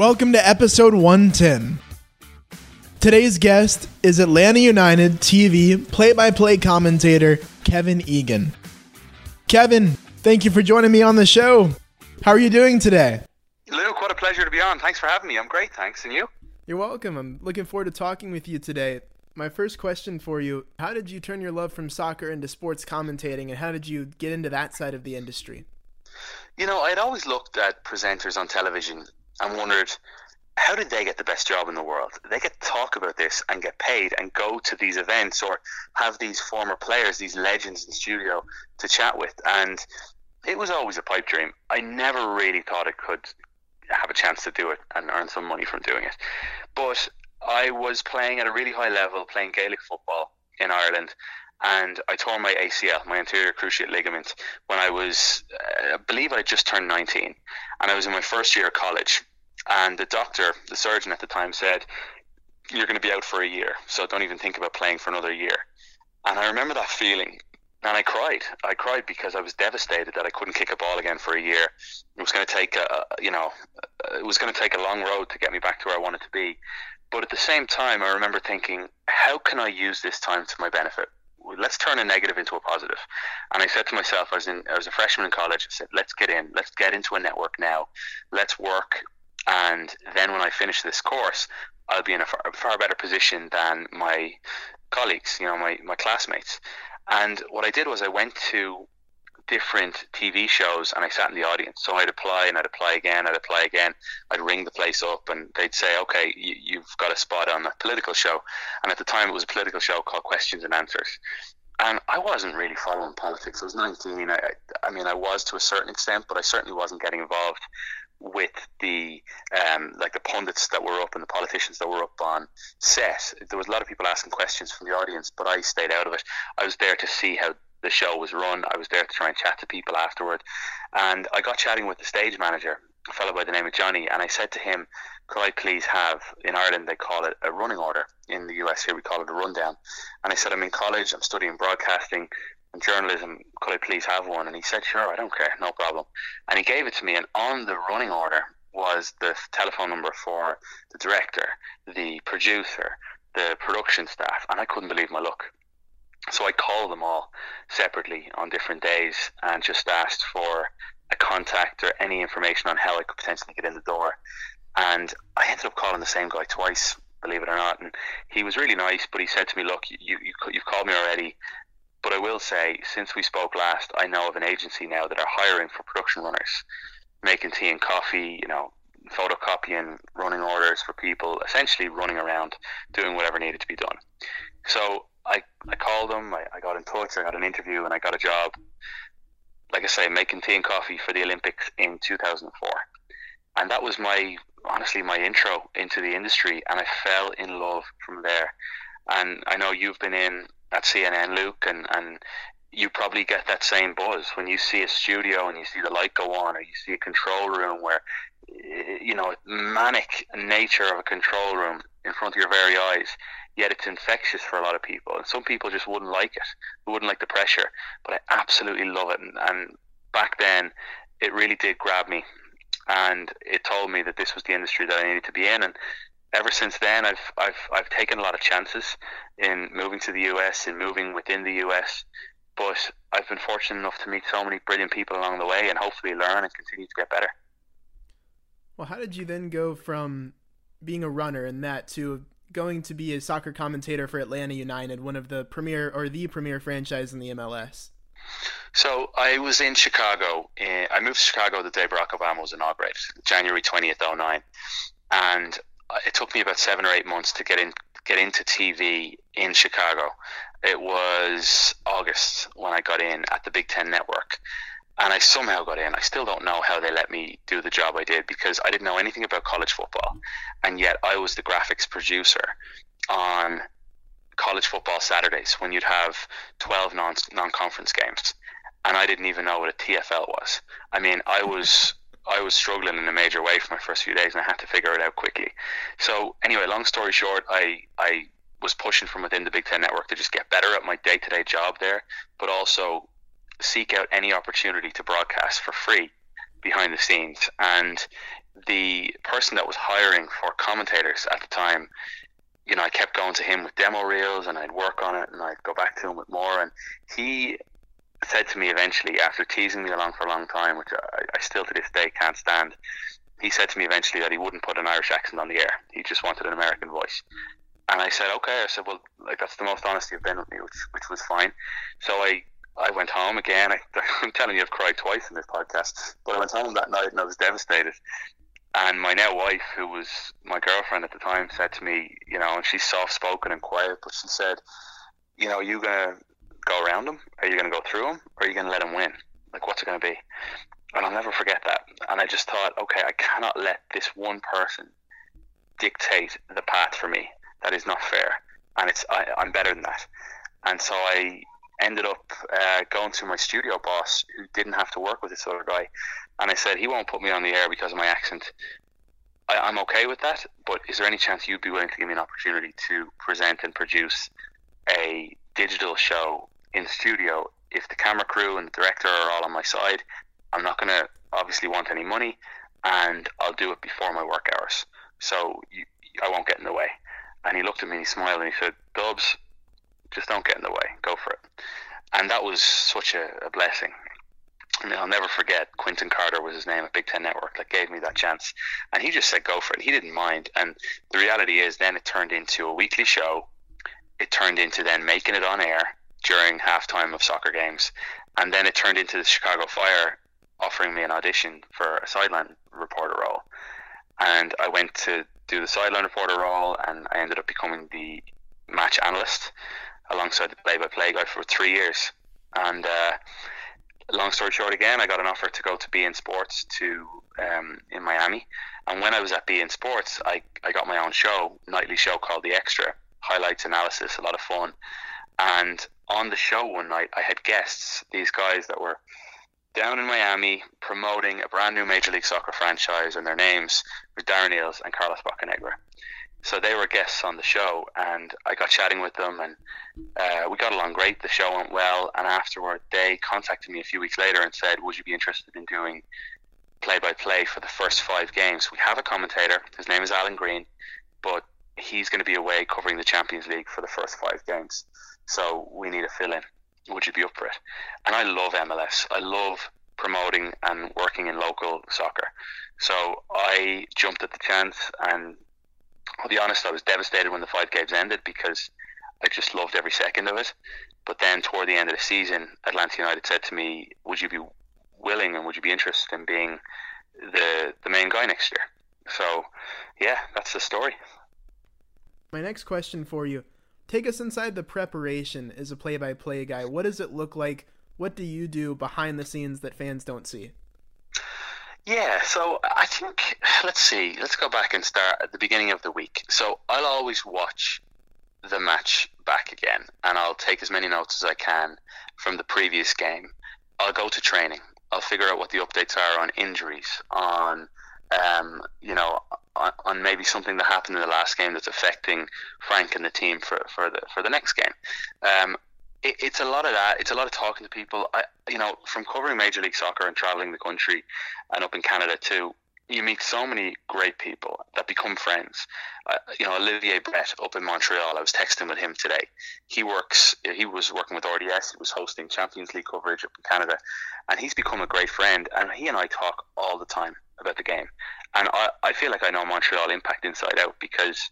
Welcome to episode 110. Today's guest is Atlanta United TV play by play commentator Kevin Egan. Kevin, thank you for joining me on the show. How are you doing today? Luke, what a pleasure to be on. Thanks for having me. I'm great, thanks. And you? You're welcome. I'm looking forward to talking with you today. My first question for you How did you turn your love from soccer into sports commentating, and how did you get into that side of the industry? You know, I'd always looked at presenters on television and wondered how did they get the best job in the world? They get to talk about this and get paid and go to these events or have these former players, these legends in studio to chat with. And it was always a pipe dream. I never really thought I could have a chance to do it and earn some money from doing it. But I was playing at a really high level, playing Gaelic football in Ireland, and I tore my ACL, my anterior cruciate ligament, when I was, uh, I believe I just turned 19, and I was in my first year of college. And the doctor, the surgeon at the time, said, "You're going to be out for a year, so don't even think about playing for another year." And I remember that feeling, and I cried. I cried because I was devastated that I couldn't kick a ball again for a year. It was going to take a, you know, it was going to take a long road to get me back to where I wanted to be. But at the same time, I remember thinking, how can I use this time to my benefit? let's turn a negative into a positive. And I said to myself, I was in, I was a freshman in college. I said, let's get in, let's get into a network now, let's work, and then when I finish this course, I'll be in a far, far better position than my colleagues, you know, my my classmates. And what I did was I went to different TV shows and I sat in the audience. So I'd apply and I'd apply again, I'd apply again. I'd ring the place up and they'd say, okay, you, have got a spot on a political show. And at the time it was a political show called Questions and Answers. And I wasn't really following politics. I was 19. I, I mean, I was to a certain extent, but I certainly wasn't getting involved with the um, like the pundits that were up and the politicians that were up on set. There was a lot of people asking questions from the audience, but I stayed out of it. I was there to see how the show was run. I was there to try and chat to people afterward. And I got chatting with the stage manager, a fellow by the name of Johnny, and I said to him, Could I please have, in Ireland, they call it a running order. In the US, here we call it a rundown. And I said, I'm in college, I'm studying broadcasting journalism. Could I please have one? And he said, Sure, I don't care, no problem. And he gave it to me, and on the running order was the telephone number for the director, the producer, the production staff, and I couldn't believe my luck. So I called them all separately on different days and just asked for a contact or any information on how I could potentially get in the door. And I ended up calling the same guy twice, believe it or not. And he was really nice, but he said to me, "Look, you, you you've called me already." But I will say, since we spoke last, I know of an agency now that are hiring for production runners, making tea and coffee, you know, photocopying, running orders for people, essentially running around doing whatever needed to be done. So I, I called them, I, I got in touch, I got an interview, and I got a job. Like I say, making tea and coffee for the Olympics in 2004. And that was my, honestly, my intro into the industry. And I fell in love from there. And I know you've been in at CNN, Luke, and, and you probably get that same buzz when you see a studio and you see the light go on, or you see a control room where, eh, you know, manic nature of a control room in front of your very eyes yet it's infectious for a lot of people. And some people just wouldn't like it, wouldn't like the pressure. But I absolutely love it. And, and back then, it really did grab me, and it told me that this was the industry that I needed to be in. And ever since then, I've I've I've taken a lot of chances in moving to the US and moving within the US. But I've been fortunate enough to meet so many brilliant people along the way, and hopefully learn and continue to get better. Well, how did you then go from being a runner and that to going to be a soccer commentator for Atlanta United, one of the premier or the premier franchise in the MLS? So I was in Chicago. In, I moved to Chicago the day Barack Obama was inaugurated, January twentieth, 09. and Uh, it took me about seven or eight months to get in get into TV in Chicago. It was August when I got in at the Big Ten Network, and I somehow got in. I still don't know how they let me do the job I did because I didn't know anything about college football, and yet I was the graphics producer on college football Saturdays when you'd have twelve non non conference games, and I didn't even know what a TFL was. I mean, I was. I was struggling in a major way for my first few days, and I had to figure it out quickly. So, anyway, long story short, I I was pushing from within the Big Ten Network to just get better at my day to day job there, but also seek out any opportunity to broadcast for free behind the scenes. And the person that was hiring for commentators at the time, you know, I kept going to him with demo reels and I'd work on it and I'd go back to him with more. And he said to me eventually, after teasing me along for a long time, which I, I still to this day can't stand, he said to me eventually that he wouldn't put an Irish accent on the air. He just wanted an American voice. And I said, okay. I said, well, like that's the most honest you've been with me, which which was fine. So I I went home again. I, I'm telling you, I've cried twice in this podcast. But I went home that night and I was devastated. And my now wife, who was my girlfriend at the time, said to me, you know, and she's soft spoken and quiet, but she said, you know, are you gonna go around him? Are you gonna go through him? Or are you gonna let him win? Like, what's it gonna be? And I'll never forget that. And I just thought, okay, I cannot let this one person dictate the path for me. That is not fair. And it's I, I'm better than that. And so I ended up uh, going to my studio boss, who didn't have to work with this other guy, and I said he won't put me on the air because of my accent. I, am okay with that, but is there any chance you'd be willing to give me an opportunity to present and produce a digital show in studio? If the camera crew and the director are all on my side, I'm not going to obviously want any money, and I'll do it before my work hours, so you, I won't get in the way. And he looked at me and he smiled and he said, Dubs, just don't get in the way. Go for it. And that was such a, a blessing. I mean, I'll never forget Quinton Carter was his name at Big Ten Network that gave me that chance, and he just said go for it. He didn't mind, and the reality is, then it turned into a weekly show. It turned into then making it on air during halftime of soccer games, and then it turned into the Chicago Fire offering me an audition for a sideline reporter role, and I went to do the sideline reporter role, and I ended up becoming the match analyst alongside the play-by-play guy for three years. And uh, long story short, again, I got an offer to go to beIN Sports to um, in Miami. And when I was at beIN Sports, I, I got my own show, nightly show called The Extra, highlights analysis, a lot of fun. And on the show one night, I had guests, these guys that were down in Miami promoting a brand new Major League Soccer franchise, and their names were Darren Eales and Carlos Bocanegra so they were guests on the show, and I got chatting with them, and uh, we got along great. The show went well, and afterward, they contacted me a few weeks later and said, "Would you be interested in doing play-by-play for the first five games? We have a commentator. His name is Alan Green, but he's going to be away covering the Champions League for the first five games. So we need a fill-in. Would you be up for it?" And I love MLS. I love promoting and working in local soccer. So I jumped at the chance and I'll be honest, I was devastated when the five games ended because I just loved every second of it. But then toward the end of the season, Atlanta United said to me, "Would you be willing and would you be interested in being the the main guy next year?" So, yeah, that's the story. My next question for you: Take us inside the preparation as a play-by-play guy. What does it look like? What do you do behind the scenes that fans don't see? Yeah, so I think let's see, let's go back and start at the beginning of the week. So I'll always watch the match back again, and I'll take as many notes as I can from the previous game. I'll go to training. I'll figure out what the updates are on injuries, on um, you know, on, maybe something that happened in the last game that's affecting Frank and the team for, for the for the next game. Um, it, it's a lot of that. It's a lot of talking to people. I, you know, from covering Major League Soccer and traveling the country, and up in Canada too, you meet so many great people that become friends. Uh, you know, Olivier Brett up in Montreal. I was texting with him today. He works. He was working with RDS. He was hosting Champions League coverage up in Canada, and he's become a great friend. And he and I talk all the time about the game. And I, I feel like I know Montreal impact inside out because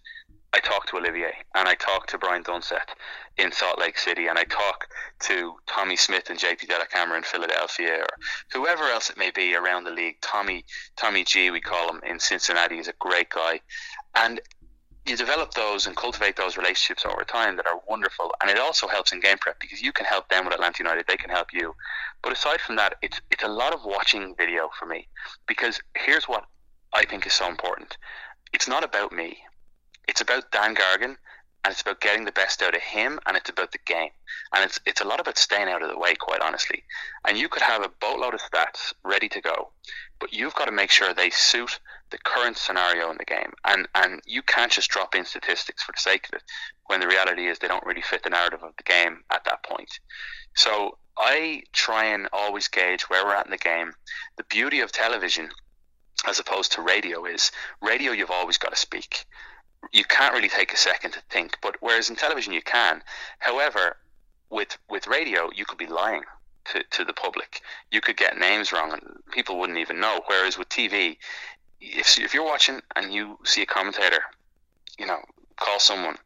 I talk to Olivier and I talk to Brian Dunseth in Salt Lake City and I talk to Tommy Smith and JP Dellacamera in Philadelphia or whoever else it may be around the league. Tommy Tommy G we call him in Cincinnati is a great guy. And you develop those and cultivate those relationships over time that are wonderful and it also helps in game prep because you can help them with Atlanta United, they can help you. But aside from that, it's it's a lot of watching video for me because here's what I think is so important. It's not about me it's about Dan Gargan and it's about getting the best out of him, and it's about the game, and it's it's a lot about staying out of the way, quite honestly. And you could have a boatload of stats ready to go, but you've got to make sure they suit the current scenario in the game, and and you can't just drop in statistics for the sake of it, when the reality is they don't really fit the narrative of the game at that point. So I try and always gauge where we're at in the game. The beauty of television as opposed to radio is radio you've always got to speak you can't really take a second to think. But whereas in television you can, however, with with radio you could be lying to, to the public. You could get names wrong and people wouldn't even know. Whereas with TV, if if you're watching and you see a commentator, you know, call someone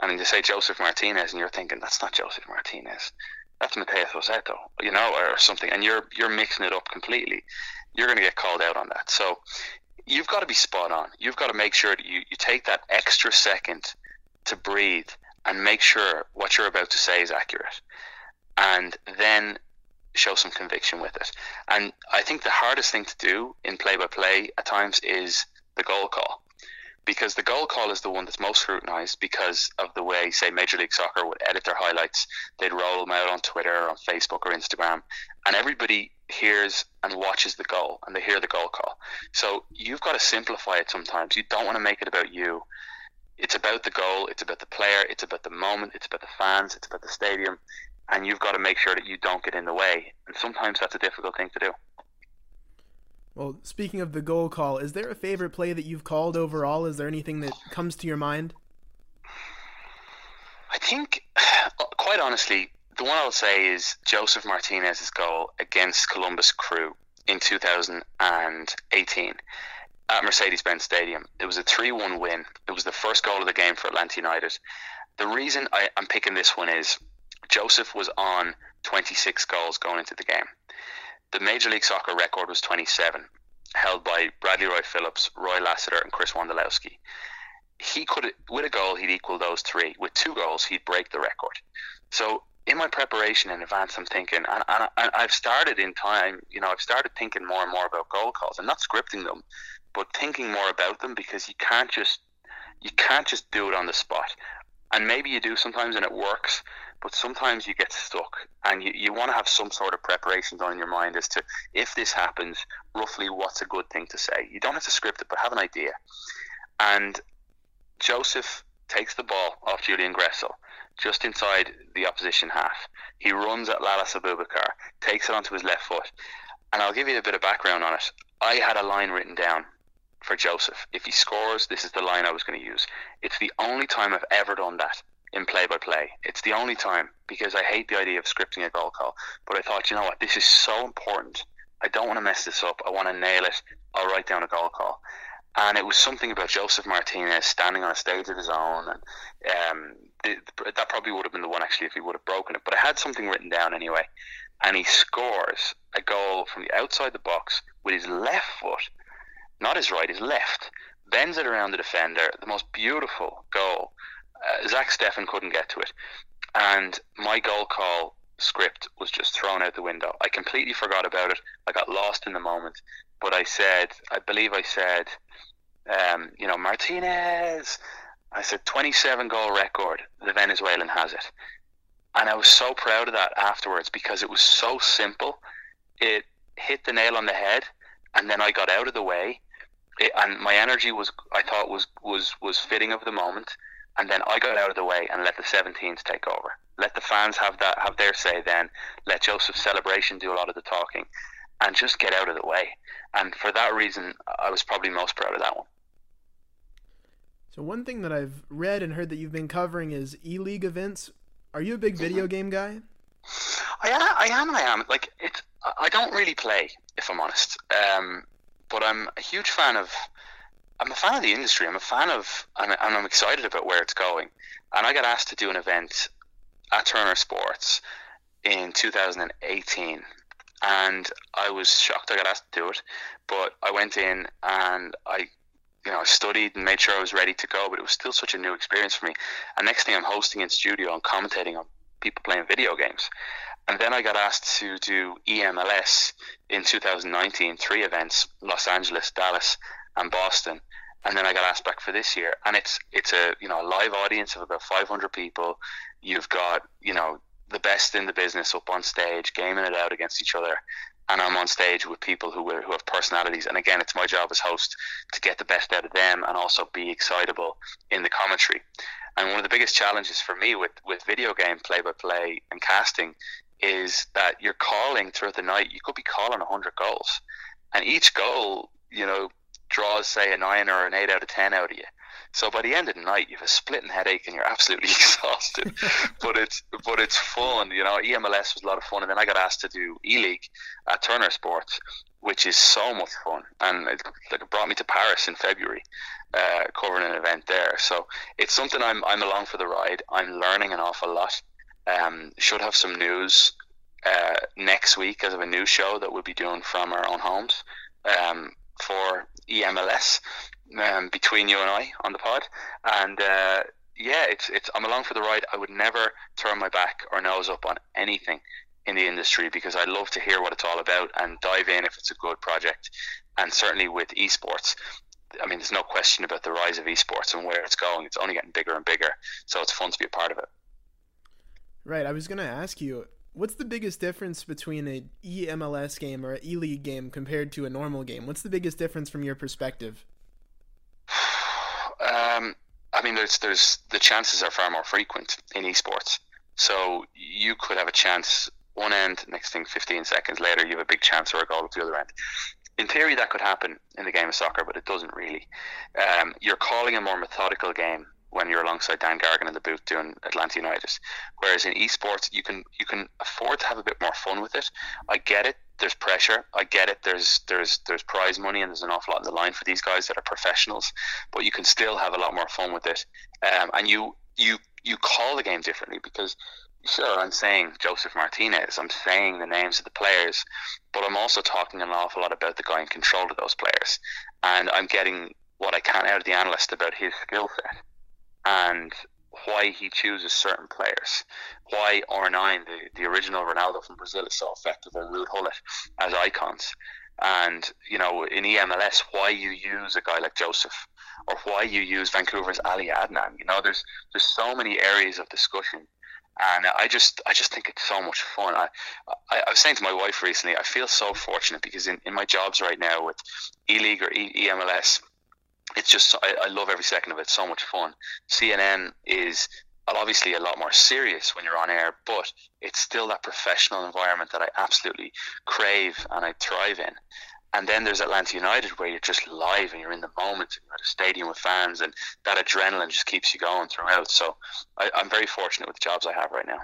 and they say Josef Martinez and you're thinking that's not Josef Martinez. That's Matheus Rossetto, you know, or something, and you're you're mixing it up completely. You're going to get called out on that. So you've got to be spot on. You've got to make sure that you, you take that extra second to breathe and make sure what you're about to say is accurate. And then show some conviction with it. And I think the hardest thing to do in play by play at times is the goal call. Because the goal call is the one that's most scrutinized because of the way, say, Major League Soccer would edit their highlights. They'd roll them out on Twitter or on Facebook or Instagram. And everybody hears and watches the goal and they hear the goal call. So you've got to simplify it sometimes. You don't want to make it about you. It's about the goal, it's about the player, it's about the moment, it's about the fans, it's about the stadium, and you've got to make sure that you don't get in the way. And sometimes that's a difficult thing to do. Well, speaking of the goal call, is there a favorite play that you've called overall? Is there anything that comes to your mind? I think, quite honestly, the one I'll say is Josef Martinez's goal against Columbus Crew in 2018 at Mercedes-Benz Stadium. It was a 3-1 win. It was the first goal of the game for Atlanta United. The reason I, am picking this one is Josef was on 26 goals going into the game. The Major League Soccer record was 27, held by Bradley Wright-Phillips, Roy Lassiter, and Chris Wondolowski. He could, with a goal, he'd equal those three. With two goals, he'd break the record. So in my preparation in advance, I'm thinking, and, and, and I've started in time, you know, I've started thinking more and more about goal calls and not scripting them, but thinking more about them because you can't just you can't just do it on the spot. And maybe you do sometimes and it works, but sometimes you get stuck and you, you want to have some sort of preparation done in your mind as to if this happens, roughly what's a good thing to say. You don't have to script it, but have an idea. And Josef takes the ball off Julian Gressel just inside the opposition half. He runs at Lalas Abubakar, takes it onto his left foot. And I'll give you a bit of background on it. I had a line written down for Josef. If he scores, this is the line I was going to use. It's the only time I've ever done that in play by play. It's the only time because I hate the idea of scripting a goal call. But I thought, you know what, this is so important. I don't want to mess this up. I want to nail it. I'll write down a goal call. And it was something about Josef Martinez standing on a stage of his own and um, that probably would have been the one actually if he would have broken it. But I had something written down anyway, and he scores a goal from the outside the box with his left foot, not his right, his left, bends it around the defender. The most beautiful goal. Uh, Zach Steffen couldn't get to it, and my goal call script was just thrown out the window. I completely forgot about it. I got lost in the moment, but I said, I believe I said, um, you know, Martinez I said 27 goal record. The Venezuelan has it, and I was so proud of that afterwards because it was so simple. It hit the nail on the head, and then I got out of the way, it, and my energy was I thought was was was fitting of the moment, and then I got out of the way and let the 17s take over. Let the fans have that have their say. Then let Josef's celebration do a lot of the talking, and just get out of the way. And for that reason, I was probably most proud of that one. So one thing that I've read and heard that you've been covering is ELEAGUE events. Are you a big video mm-hmm. game guy? I am. I am. I am. Like it's. I don't really play, if I'm honest. Um, but I'm a huge fan of. I'm a fan of the industry. I'm a fan of, and, and I'm excited about where it's going. And I got asked to do an event at Turner Sports in 2018, and I was shocked I got asked to do it. But I went in and I you know, I studied and made sure I was ready to go, but it was still such a new experience for me. And next thing I'm hosting in studio and commentating on people playing video games. And then I got asked to do EMLS in 2019, three events, Los Angeles, Dallas, and Boston. And then I got asked back for this year, and it's it's a you know a live audience of about 500 people. You've got you know the best in the business up on stage, gaming it out against each other, and I'm on stage with people who who have personalities. And again, it's my job as host to get the best out of them and also be excitable in the commentary. And one of the biggest challenges for me with with video game play by play and casting is that you're calling throughout the night. You could be calling 100 goals, and each goal, you know, draws say a nine or an eight out of ten out of you. So by the end of the night, you have a splitting headache and you're absolutely exhausted. but it's but it's fun, you know. EMLS was a lot of fun, and then I got asked to do E League at Turner Sports, which is so much fun, and it, brought me to Paris in February, uh, covering an event there. So it's something I'm I'm along for the ride. I'm learning an awful lot. Um, should have some news uh, next week as of a new show that we'll be doing from our own homes um, for EMLS um, between you and I on the pod. And uh, yeah, it's it's I'm along for the ride. I would never turn my back or nose up on anything in the industry because I love to hear what it's all about and dive in if it's a good project. And certainly with esports, I mean, there's no question about the rise of esports and where it's going. It's only getting bigger and bigger, so it's fun to be a part of it. Right. I was going to ask you, what's the biggest difference between a EMLS game or an E League game compared to a normal game? What's the biggest difference from your perspective? Um, I mean, there's there's the chances are far more frequent in esports. So you could have a chance one end, next thing 15 seconds later, you have a big chance or a goal at the other end. In theory, that could happen in the game of soccer, but it doesn't really. Um, you're calling a more methodical game when you're alongside Dan Gargan in the booth doing Atlanta United. Whereas in esports, you can you can afford to have a bit more fun with it. I get it. There's pressure. I get it. There's there's there's prize money and there's an awful lot on the line for these guys that are professionals. But you can still have a lot more fun with it. Um, and you you you call the game differently because sure I'm saying Josef Martinez, I'm saying the names of the players, but I'm also talking an awful lot about the guy in control of those players, and I'm getting what I can out of the analyst about his skill set and why he chooses certain players. Why R9, the, the original Ronaldo from Brazil, is so effective, or Ruud Gullit as icons. And, you know, in EMLS, why you use a guy like Josef or why you use Vancouver's Ali Adnan. You know, there's there's so many areas of discussion. And I just, I just think it's so much fun. I, I, I was saying to my wife recently, I feel so fortunate because in, in my jobs right now with E League or e- EMLS, it's just I, I love every second of it. So much fun. CNN is uh, obviously a lot more serious when you're on air, but it's still that professional environment that I absolutely crave and I thrive in. And then there's Atlanta United where you're just live and you're in the moment and you're at a stadium with fans and that adrenaline just keeps you going throughout. So I, I'm very fortunate with the jobs I have right now.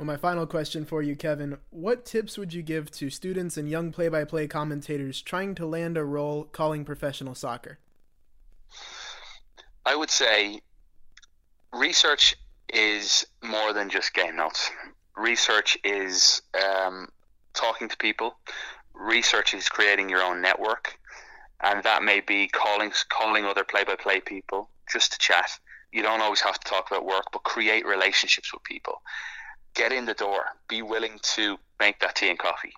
Well, my final question for you, Kevin. What tips would you give to students and young play by play commentators trying to land a role calling professional soccer? I would say research is more than just game notes. Research is um, talking to people. Research is creating your own network, and that may be calling calling other play-by-play people just to chat. You don't always have to talk about work, but create relationships with people. Get in the door. Be willing to make that tea and coffee.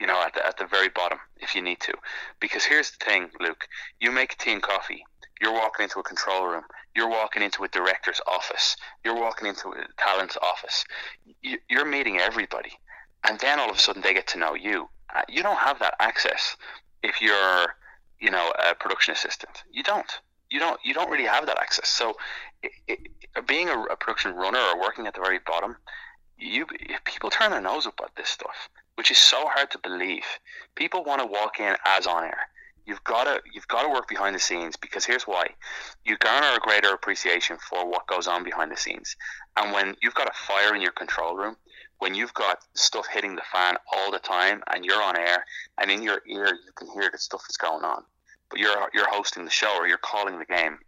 You know, at the, at the very bottom, if you need to. Because here's the thing, Luke. You make tea and coffee you're walking into a control room. You're walking into a director's office. You're walking into a talent's office. You're meeting everybody. And then all of a sudden they get to know you. Uh, you don't have that access if you're, you know, a production assistant. You don't. You don't. You don't really have that access. So, it, it, being a, a production runner or working at the very bottom, you people turn their nose up at this stuff, which is so hard to believe. People want to walk in as on air. You've got to you've got to work behind the scenes because here's why: you garner a greater appreciation for what goes on behind the scenes. And when you've got a fire in your control room, when you've got stuff hitting the fan all the time, and you're on air, and in your ear you can hear that stuff is going on, but you're you're hosting the show or you're calling the game,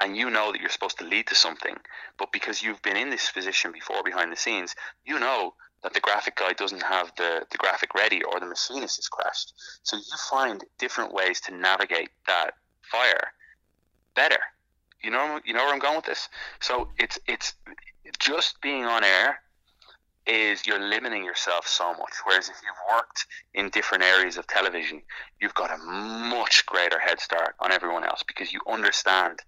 and you know that you're supposed to lead to something, but because you've been in this position before behind the scenes, you know that the graphic guy doesn't have the, the graphic ready or the machinist is crashed. So you find different ways to navigate that fire better. You know you know where I'm going with this? So it's it's just being on air is you're limiting yourself so much. Whereas if you've worked in different areas of television, you've got a much greater head start on everyone else because you understand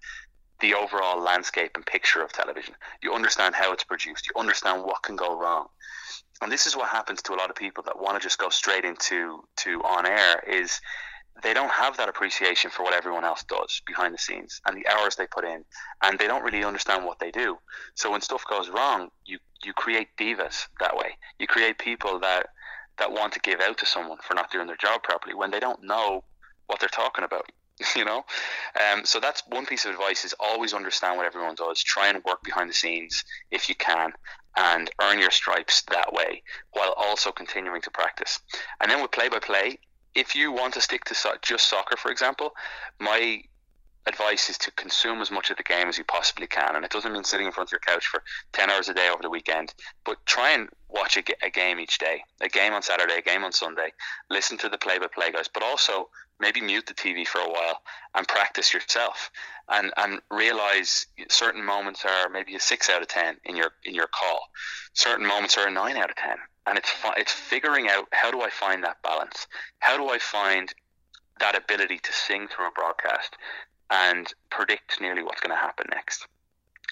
the overall landscape and picture of television. You understand how it's produced. You understand what can go wrong. And this is what happens to a lot of people that want to just go straight into to on air is they don't have that appreciation for what everyone else does behind the scenes and the hours they put in and they don't really understand what they do so when stuff goes wrong you you create divas that way you create people that that want to give out to someone for not doing their job properly when they don't know what they're talking about you know? Um, so that's one piece of advice is always understand what everyone does. Try and work behind the scenes if you can and earn your stripes that way while also continuing to practice. And then with play by play if you want to stick to so- just soccer, for example, my advice is to consume as much of the game as you possibly can. And it doesn't mean sitting in front of your couch for 10 hours a day over the weekend, but try and watch a, a game each day a game on Saturday, a game on Sunday. Listen to the play by play guys, but also maybe mute the TV for a while and practice yourself and, and realize certain moments are maybe a 6 out of 10 in your in your call. Certain moments are a 9 out of 10 and it's it's figuring out how do I find that balance? How do I find that ability to sing through a broadcast and predict nearly what's going to happen next?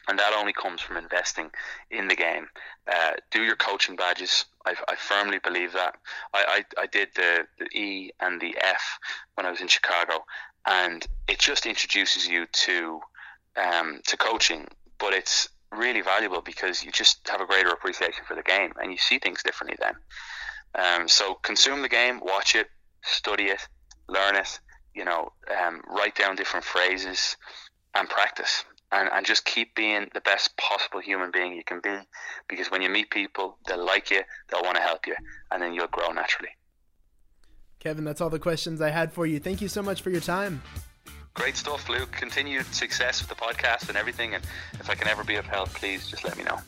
And that only comes from investing in the game. Uh, do your coaching badges. I, I firmly believe that. I, I, I did the, the E and the F when I was in Chicago, and it just introduces you to um, to coaching. But it's really valuable because you just have a greater appreciation for the game and you see things differently then. Um, so consume the game, watch it, study it, learn it. You know, um, write down different phrases and practice. And, and just keep being the best possible human being you can be because when you meet people they'll like you they'll want to help you and then you'll grow naturally kevin that's all the questions i had for you thank you so much for your time Great stuff, Luke. Continued success with the podcast and everything. And if I can ever be of help, please just let me know.